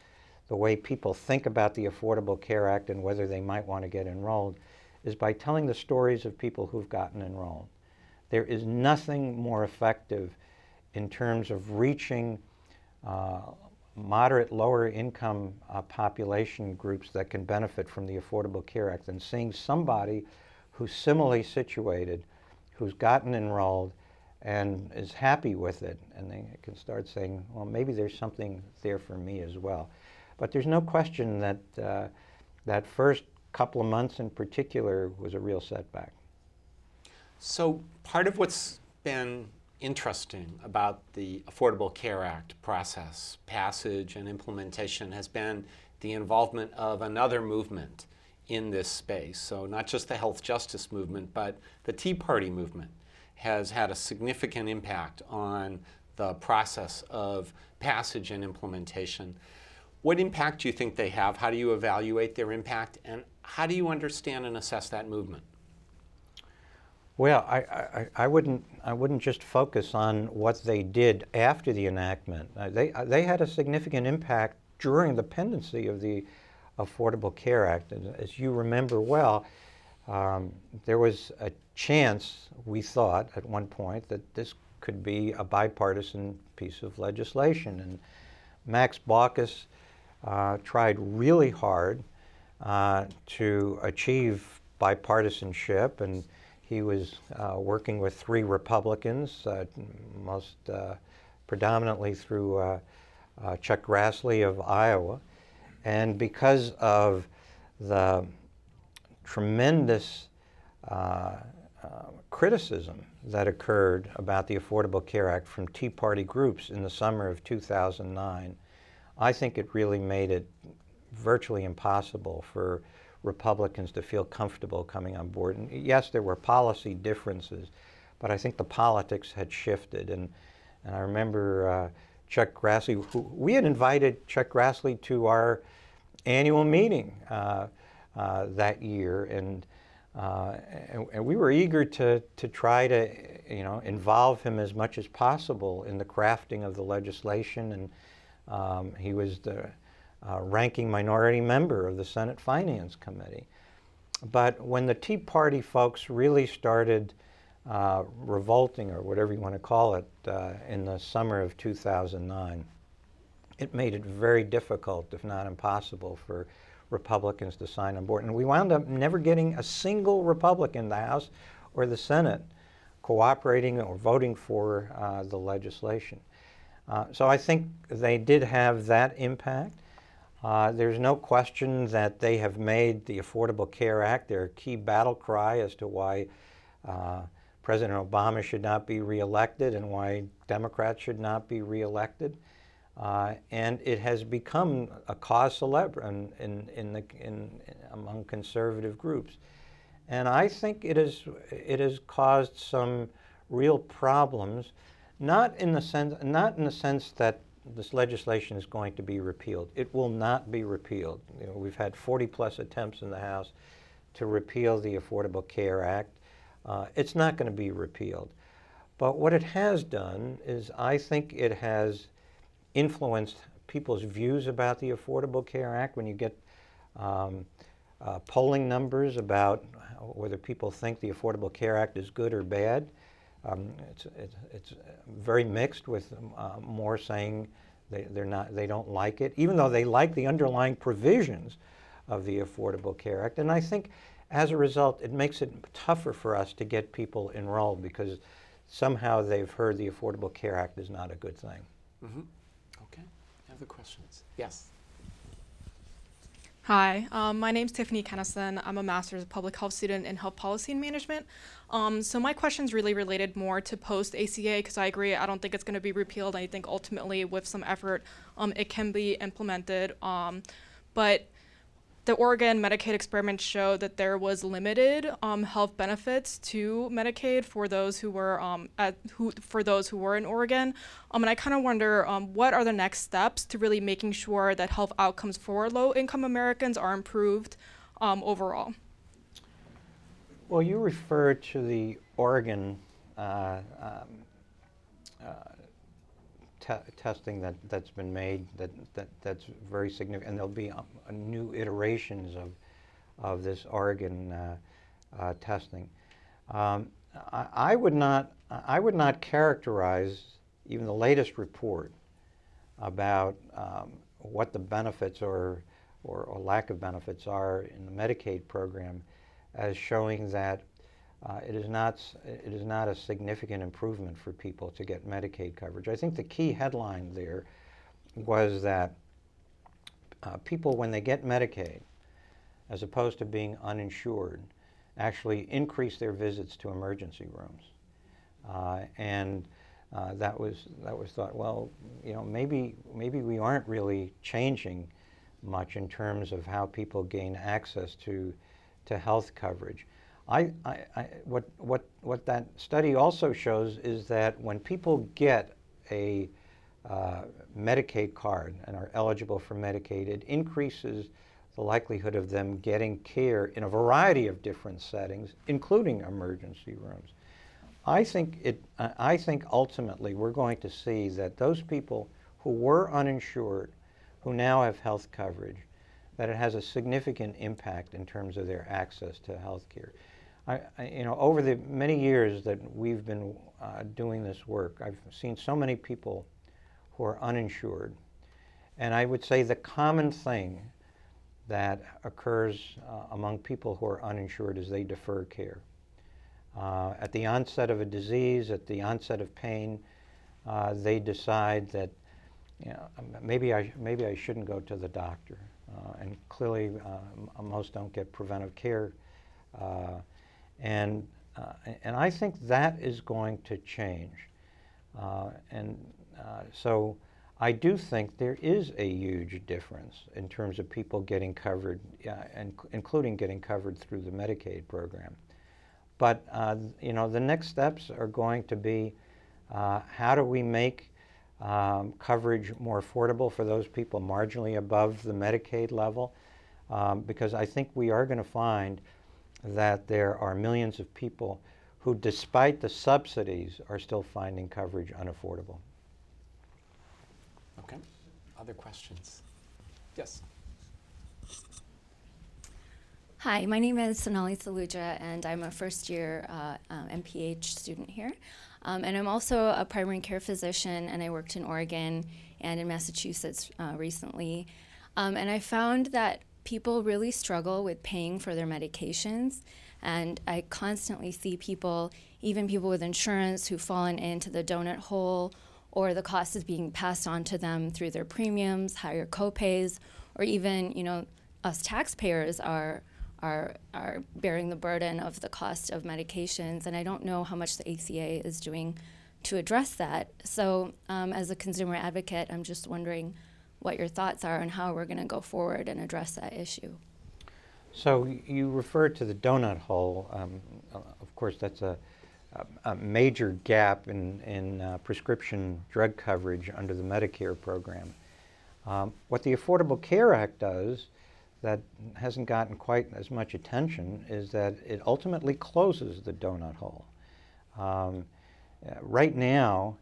the way people think about the Affordable Care Act and whether they might want to get enrolled is by telling the stories of people who've gotten enrolled. There is nothing more effective in terms of reaching uh, moderate, lower income uh, population groups that can benefit from the Affordable Care Act than seeing somebody who's similarly situated, who's gotten enrolled, and is happy with it, and they can start saying, well, maybe there's something there for me as well. But there's no question that uh, that first couple of months in particular was a real setback. So part of what's been interesting about the Affordable Care Act process, passage and implementation has been the involvement of another movement in this space. So not just the health justice movement, but the Tea Party movement has had a significant impact on the process of passage and implementation. What impact do you think they have? How do you evaluate their impact? And how do you understand and assess that movement? Well, I, I, I, wouldn't, I wouldn't just focus on what they did after the enactment. Uh, they, uh, they had a significant impact during the pendency of the Affordable Care Act. And as you remember well, um, there was a chance, we thought at one point, that this could be a bipartisan piece of legislation. And Max Baucus uh, tried really hard uh, to achieve bipartisanship, and he was uh, working with three Republicans, uh, most uh, predominantly through uh, Chuck Grassley of Iowa. And because of the tremendous criticism that occurred about the Affordable Care Act from Tea Party groups in the summer of 2009, I think it really made it virtually impossible for Republicans to feel comfortable coming on board. And yes, there were policy differences, but I think the politics had shifted. And, and I remember uh, Chuck Grassley, who, we had invited Chuck Grassley to our annual meeting uh, uh, that year, and, uh, and, and, we were eager to, to try to you know, involve him as much as possible in the crafting of the legislation. And um, he was the uh, ranking minority member of the Senate Finance Committee. But when the Tea Party folks really started uh, revolting, or whatever you want to call it, uh, in the summer of 2009, it made it very difficult, if not impossible, for Republicans to sign on board. And we wound up never getting a single Republican in the House or the Senate cooperating or voting for uh, the legislation. Uh, so I think they did have that impact. Uh, there's no question that they have made the Affordable Care Act their key battle cry as to why uh, President Obama should not be reelected and why Democrats should not be reelected. Uh, and it has become a cause célèbre in, in, in the, in, among conservative groups. And I think it, is, it has caused some real problems, not in, the sense, not in the sense that this legislation is going to be repealed. It will not be repealed. You know, we've had 40 plus attempts in the House to repeal the Affordable Care Act. Uh, it's not going to be repealed. But what it has done is I think it has influenced people's views about the Affordable Care Act. When you get um, uh, polling numbers about whether people think the Affordable Care Act is good or bad, um, it's, it's, it's, very mixed with uh, more saying they, they're not, they don't like it, even though they like the underlying provisions of the Affordable Care Act. And I think as a result, it makes it tougher for us to get people enrolled because somehow they've heard the Affordable Care Act is not a good thing. Mm-hmm. Other questions? Yes. Hi, um, my is Tiffany Kennison. I'm a master's of public health student in health policy and management. Um, so my question's really related more to post ACA because I agree. I don't think it's going to be repealed. I think ultimately, with some effort, um, it can be implemented. Um, but the Oregon Medicaid experiment showed that there was limited um, health benefits to Medicaid for those who were um, at who for those who were in Oregon. Um, and I kind of wonder um, what are the next steps to really making sure that health outcomes for low-income Americans are improved um, overall. Well, you refer to the Oregon uh, um, uh, testing that, that's been made that, that, that's very significant. And there'll be um, new iterations of, of this Oregon uh, uh, testing. Um, I, I, would not, I would not characterize even the latest report about um, what the benefits or, or, or lack of benefits are in the Medicaid program as showing that uh, it is not it is not a significant improvement for people to get Medicaid coverage. I think the key headline there was that uh, people, when they get Medicaid, as opposed to being uninsured, actually increase their visits to emergency rooms, uh, and uh, that was that was thought. Well, you know, maybe maybe we aren't really changing much in terms of how people gain access to to health coverage. I, I, I, what, what, what that study also shows is that when people get a uh, Medicaid card and are eligible for Medicaid, it increases the likelihood of them getting care in a variety of different settings, including emergency rooms. I think, it, I think ultimately we're going to see that those people who were uninsured, who now have health coverage, that it has a significant impact in terms of their access to health care. I, I, you know, over the many years that we've been uh, doing this work, I've seen so many people who are uninsured. And I would say the common thing that occurs uh, among people who are uninsured is they defer care. Uh, at the onset of a disease, at the onset of pain, uh, they decide that you know, maybe, I, maybe I shouldn't go to the doctor. Uh, and clearly, uh, most don't get preventive care and, uh, and I think that is going to change. Uh, and uh, so I do think there is a huge difference in terms of people getting covered, and including getting covered through the Medicaid program. But uh, you know, the next steps are going to be uh, how do we make um, coverage more affordable for those people marginally above the Medicaid level? Um, because I think we are going to find that there are millions of people who, despite the subsidies, are still finding coverage unaffordable. Okay. Other questions? Yes. Hi, my name is Sonali Saluja, and I'm a first year uh, um, MPH student here. Um, and I'm also a primary care physician, and I worked in Oregon and in Massachusetts uh, recently. Um, and I found that people really struggle with paying for their medications. And I constantly see people, even people with insurance, who've fallen into the donut hole, or the cost is being passed on to them through their premiums, higher copays, or even, you know, us taxpayers are are are bearing the burden of the cost of medications. And I don't know how much the ACA is doing to address that. So, um, as a consumer advocate, I'm just wondering what your thoughts are on how we're going to go forward and address that issue. So you referred to the donut hole. Um, of course, that's a, a, a major gap in, in uh, prescription drug coverage under the Medicare program. Um, what the Affordable Care Act does that hasn't gotten quite as much attention is that it ultimately closes the donut hole. Um, uh, right now,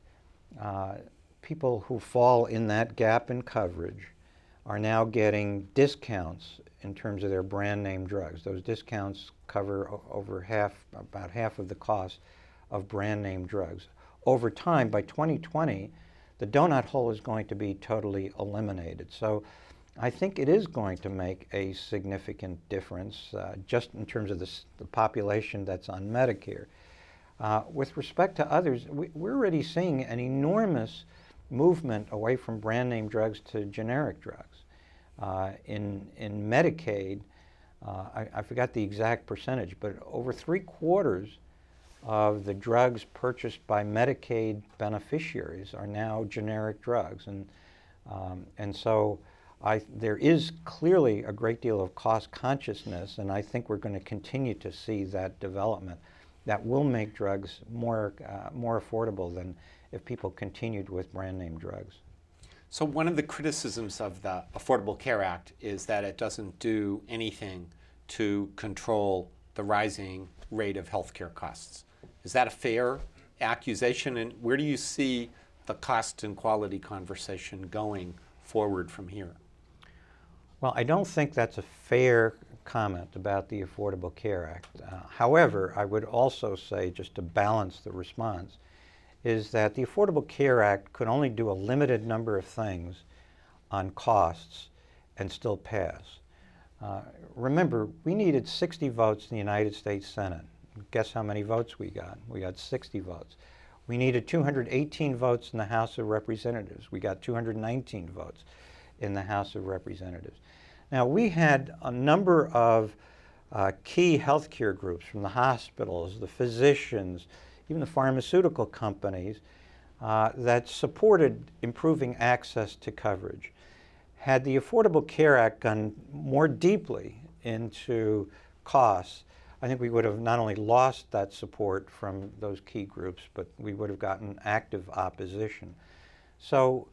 uh, people who fall in that gap in coverage are now getting discounts in terms of their brand name drugs. Those discounts cover over half, about half of the cost of brand name drugs. Over time, by 2020, the donut hole is going to be totally eliminated. So I think it is going to make a significant difference uh, just in terms of the population that's on Medicare. Uh, with respect to others, we, we're already seeing an enormous movement away from brand name drugs to generic drugs. Uh, in, in Medicaid, uh, I, I, forgot the exact percentage, but over three quarters of the drugs purchased by Medicaid beneficiaries are now generic drugs. And, um, and so I, there is clearly a great deal of cost consciousness, and I think we're going to continue to see that development that will make drugs more, uh, more affordable than if people continued with brand name drugs. So, one of the criticisms of the Affordable Care Act is that it doesn't do anything to control the rising rate of healthcare costs. Is that a fair accusation? And where do you see the cost and quality conversation going forward from here? Well, I don't think that's a fair comment about the Affordable Care Act. Uh, however, I would also say, just to balance the response, is that the Affordable Care Act could only do a limited number of things on costs and still pass. Uh, remember, we needed 60 votes in the United States Senate. Guess how many votes we got? We got 60 votes. We needed 218 votes in the House of Representatives. We got 219 votes in the House of Representatives. Now, we had a number of uh, key healthcare groups from the hospitals, the physicians, even the pharmaceutical companies uh, that supported improving access to coverage. Had the Affordable Care Act gone more deeply into costs, I think we would have not only lost that support from those key groups, but we would have gotten active opposition. So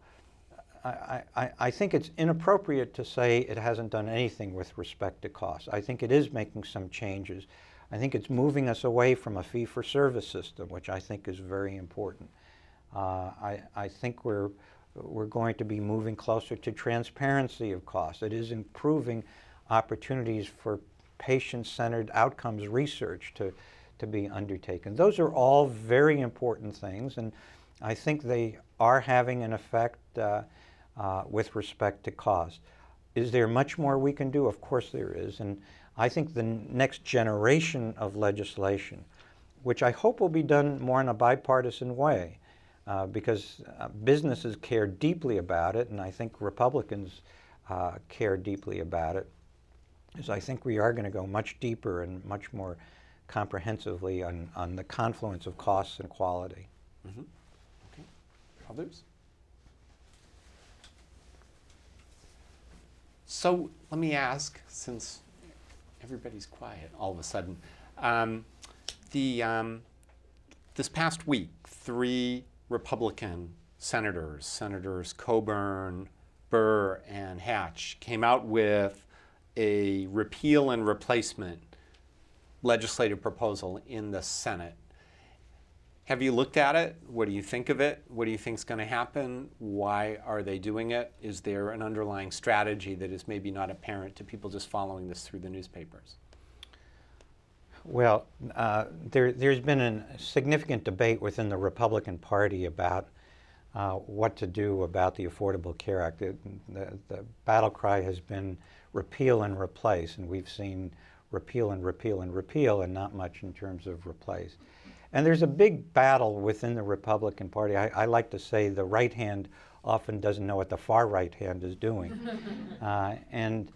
I, I, I, think it's inappropriate to say it hasn't done anything with respect to costs. I think it is making some changes. I think it's moving us away from a fee for service system, which I think is very important. Uh, I, I think we're, we're going to be moving closer to transparency of costs. It is improving opportunities for patient centered outcomes research to, to be undertaken. Those are all very important things, and I think they are having an effect uh, uh, with respect to cost. Is there much more we can do? Of course there is. And I think the next generation of legislation, which I hope will be done more in a bipartisan way, uh, because uh, businesses care deeply about it, and I think Republicans uh, care deeply about it, is I think we are going to go much deeper and much more comprehensively on, on the confluence of costs and quality. Mm-hmm. Okay. Others? So let me ask, since everybody's quiet all of a sudden. Um, the, um, this past week, three Republican senators, Senators Coburn, Burr, and Hatch, came out with a repeal and replacement legislative proposal in the Senate. Have you looked at it? What do you think of it? What do you think is going to happen? Why are they doing it? Is there an underlying strategy that is maybe not apparent to people just following this through the newspapers? Well, uh, there, has been a significant debate within the Republican Party about uh, what to do about the Affordable Care Act. The, the, the, battle cry has been repeal and replace, and we've seen repeal and repeal and repeal, and not much in terms of replace. And there's a big battle within the Republican Party. I, I like to say the right hand often doesn't know what the far right hand is doing. uh, and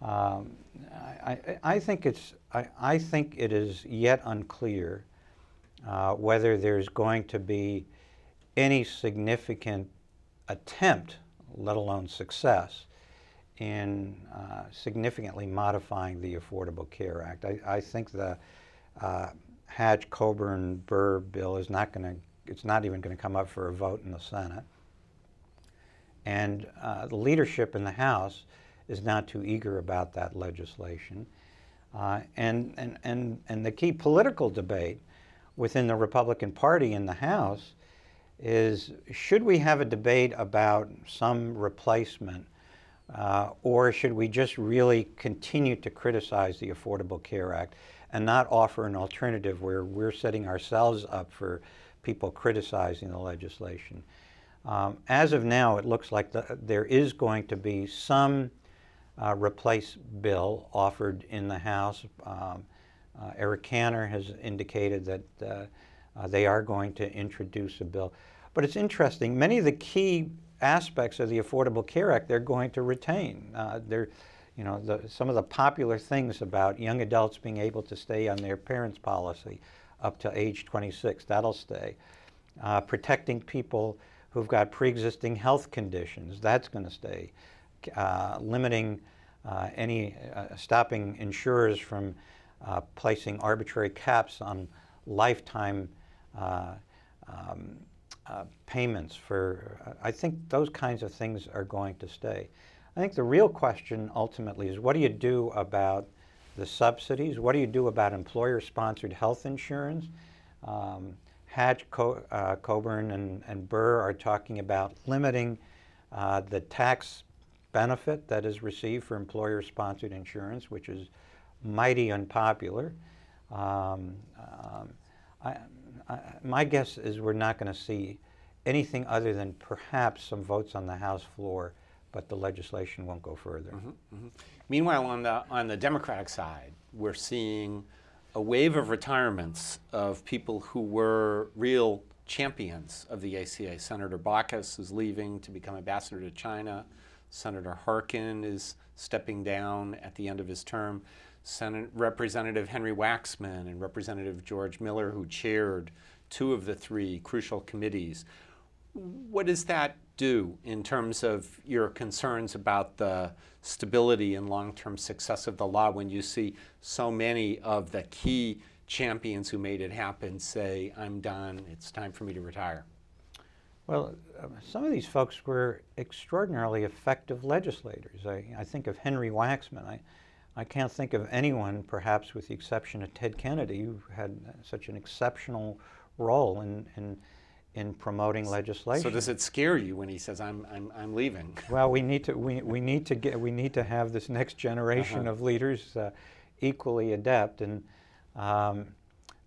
um, I, I, think it's, I, I, think it is yet unclear uh, whether there's going to be any significant attempt, let alone success, in uh, significantly modifying the Affordable Care Act. I, I think the uh, Hatch Coburn Burr bill is not going to, it's not even going to come up for a vote in the Senate. And uh, the leadership in the House is not too eager about that legislation. Uh, and, and, and, and the key political debate within the Republican Party in the House is should we have a debate about some replacement uh, or should we just really continue to criticize the Affordable Care Act and not offer an alternative where we're setting ourselves up for people criticizing the legislation? Um, as of now, it looks like the, there is going to be some uh, replace bill offered in the House. Um, uh, Eric Cantor has indicated that uh, uh, they are going to introduce a bill. But it's interesting, many of the key aspects of the Affordable Care Act they're going to retain. Uh, they're, you know, the, some of the popular things about young adults being able to stay on their parents' policy up to age 26, that'll stay. Uh, protecting people who've got pre-existing health conditions, that's going to stay. Uh, limiting uh, any, uh, stopping insurers from uh, placing arbitrary caps on lifetime uh, um, payments for, I think those kinds of things are going to stay. I think the real question ultimately is what do you do about the subsidies? What do you do about employer sponsored health insurance? Um, Hatch, Co- uh, Coburn, and, and Burr are talking about limiting uh, the tax benefit that is received for employer sponsored insurance, which is mighty unpopular. Um, um, I, I, my guess is we're not going to see anything other than perhaps some votes on the House floor, but the legislation won't go further. Mm-hmm, mm-hmm. Meanwhile, on the on the Democratic side, we're seeing a wave of retirements of people who were real champions of the ACA. Senator Baucus is leaving to become ambassador to China. Senator Harkin is stepping down at the end of his term. Senate Representative Henry Waxman and Representative George Miller, who chaired two of the three crucial committees. What does that do in terms of your concerns about the stability and long term success of the law when you see so many of the key champions who made it happen say, I'm done, it's time for me to retire? Well, uh, some of these folks were extraordinarily effective legislators. I, I think of Henry Waxman. I, I can't think of anyone, perhaps with the exception of Ted Kennedy, who had such an exceptional role in, in, in promoting legislation. So does it scare you when he says, "I'm, I'm, I'm leaving"? Well, we need to we, we need to get we need to have this next generation uh-huh. of leaders uh, equally adept, and um,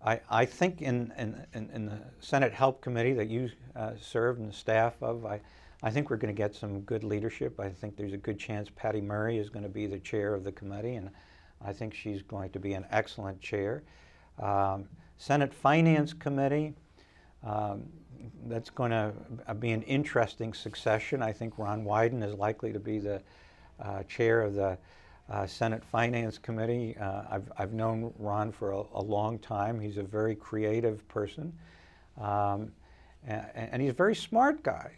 I, I think in, in, in, the Senate Help Committee that you uh, served and the staff of, I, I think we're going to get some good leadership. I think there's a good chance Patty Murray is going to be the chair of the committee, and I think she's going to be an excellent chair. Um, Senate Finance Committee, um, that's going to be an interesting succession. I think Ron Wyden is likely to be the uh, chair of the uh, Senate Finance Committee. Uh, I've, I've known Ron for a, a, long time. He's a very creative person, um, and, and, he's a very smart guy.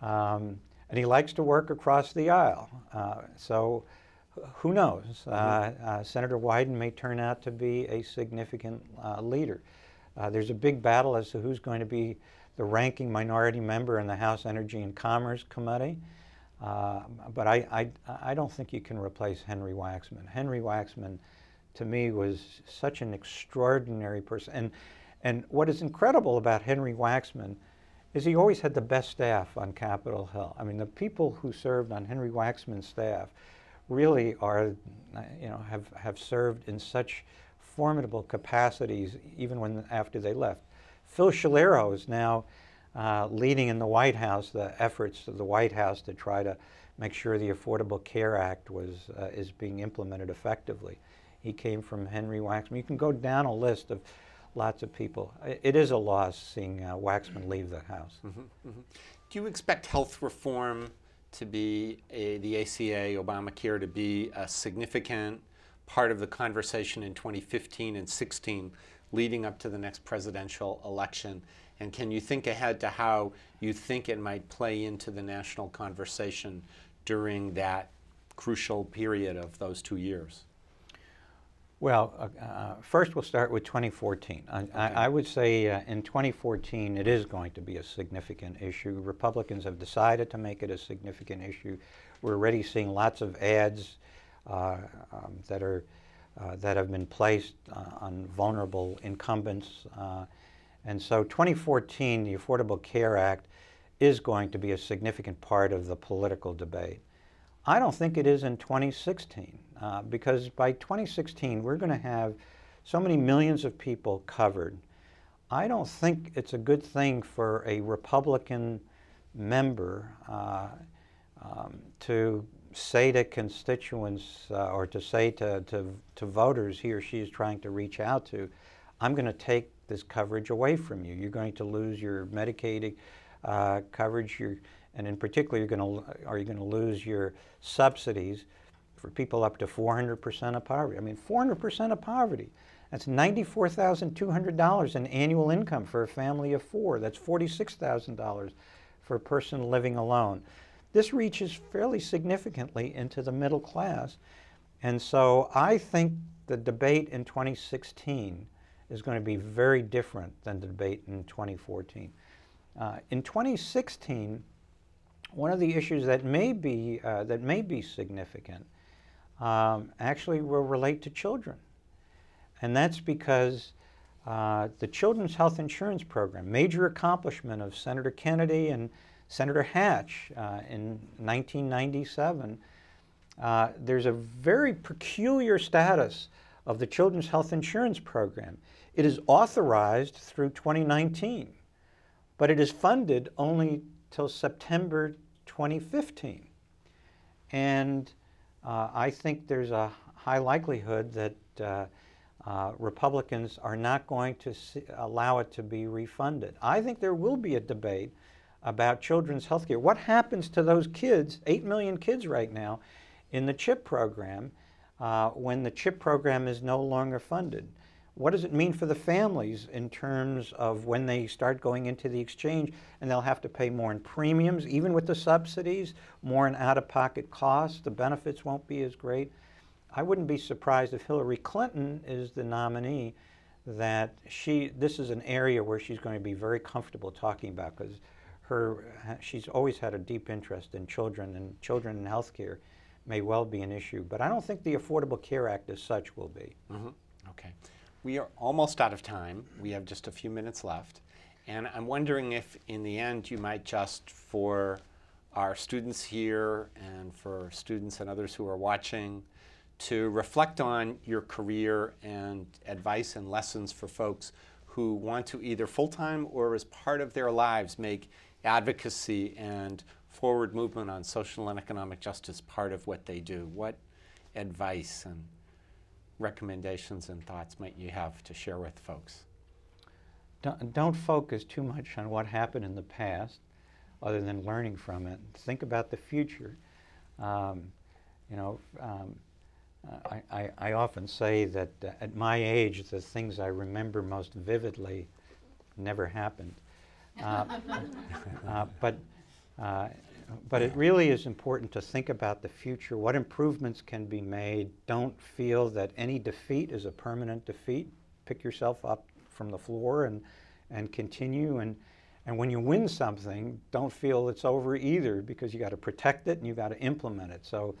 Um, and he likes to work across the aisle. Uh, so who knows? Uh, mm-hmm. Uh, Senator Wyden may turn out to be a significant uh, leader. Uh, there's a big battle as to who's going to be the ranking minority member in the House Energy and Commerce Committee. Uh, but I, I, I, don't think you can replace Henry Waxman. Henry Waxman, to me, was such an extraordinary person. And, and what is incredible about Henry Waxman is he always had the best staff on Capitol Hill. I mean, the people who served on Henry Waxman's staff really are, you know, have, have served in such formidable capacities even when after they left. Phil Schiliro is now uh, leading in the White House the efforts of the White House to try to make sure the Affordable Care Act was uh, is being implemented effectively. He came from Henry Waxman. You can go down a list of lots of people. It is a loss seeing uh, Waxman leave the House. Mm-hmm, mm-hmm. Do you expect health reform to be a, the ACA, Obamacare, to be a significant part of the conversation in 2015 and 16 leading up to the next presidential election? And can you think ahead to how you think it might play into the national conversation during that crucial period of those two years? Well, uh, uh, first we'll start with 2014. I, I, I would say uh, in 2014 it is going to be a significant issue. Republicans have decided to make it a significant issue. We're already seeing lots of ads uh, um, that are that have been placed uh, on vulnerable incumbents. and so 2014, the Affordable Care Act is going to be a significant part of the political debate. I don't think it is in 2016 uh, because by 2016 we're going to have so many millions of people covered. I don't think it's a good thing for a Republican member uh, um, to say to constituents uh, or to say to, to, to voters he or she is trying to reach out to, I'm going to take this coverage away from you. You're going to lose your Medicaid uh, coverage, your, and in particular, you're going to, are you going to lose your subsidies for people up to 400% of poverty? I mean, 400% of poverty. That's $94,200 in annual income for a family of four. That's $46,000 for a person living alone. This reaches fairly significantly into the middle class. And so I think the debate in 2016 is going to be very different than the debate in 2014. Uh, in 2016, one of the issues that may be, uh, that may be significant um, actually will relate to children. And that's because uh, the Children's Health Insurance Program, major accomplishment of Senator Kennedy and Senator Hatch uh, in 1997, uh, there's a very peculiar status of the Children's Health Insurance Program. It is authorized through 2019, but it is funded only till September 2015. And uh, I think there's a high likelihood that uh, uh, Republicans are not going to see, allow it to be refunded. I think there will be a debate about children's health care. What happens to those kids, 8 million kids right now, in the CHIP program uh, when the CHIP program is no longer funded? What does it mean for the families in terms of when they start going into the exchange and they'll have to pay more in premiums, even with the subsidies, more in out of pocket costs? The benefits won't be as great. I wouldn't be surprised if Hillary Clinton is the nominee that she this is an area where she's going to be very comfortable talking about because her she's always had a deep interest in children and children in health care may well be an issue but i don't think the affordable care act as such will be mm-hmm. okay we are almost out of time. We have just a few minutes left. And I'm wondering if, in the end, you might just, for our students here and for students and others who are watching, to reflect on your career and advice and lessons for folks who want to either full time or as part of their lives make advocacy and forward movement on social and economic justice part of what they do. What advice and recommendations and thoughts might you have to share with folks? Don't, focus too much on what happened in the past other than learning from it. Think about the future. Um, you know, um, I, I, I, often say that uh, at my age, the things I remember most vividly never happened. Uh, uh, but uh, but it really is important to think about the future, what improvements can be made. Don't feel that any defeat is a permanent defeat. Pick yourself up from the floor and, and continue. And, and when you win something, don't feel it's over either because you got to protect it and you got to implement it. So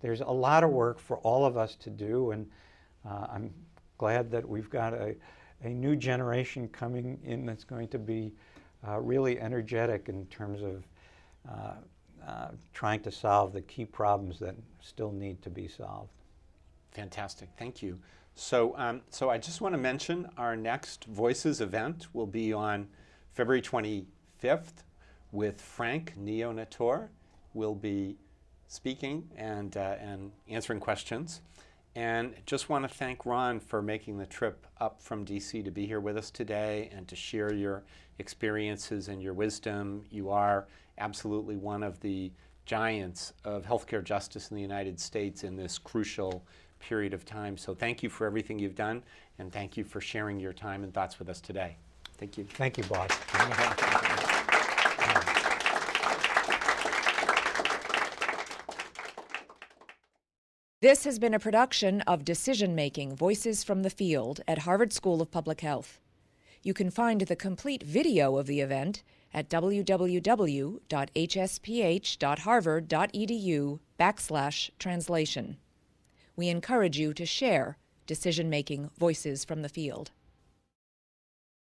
there's a lot of work for all of us to do. And uh, I'm glad that we've got a, a new generation coming in that's going to be uh, really energetic in terms of uh, uh, trying to solve the key problems that still need to be solved. Fantastic, thank you. So, um, so I just want to mention our next Voices event will be on February 25th with Frank Neonator. We'll be speaking and, uh, and answering questions. And just want to thank Ron for making the trip up from DC to be here with us today and to share your experiences and your wisdom. You are absolutely one of the giants of healthcare justice in the United States in this crucial period of time. So thank you for everything you've done, and thank you for sharing your time and thoughts with us today. Thank you. Thank you, boss. This has been a production of Decision Making Voices from the Field at Harvard School of Public Health. You can find the complete video of the event at www.hsph.harvard.edu backslash translation. We encourage you to share Decision Making Voices from the Field.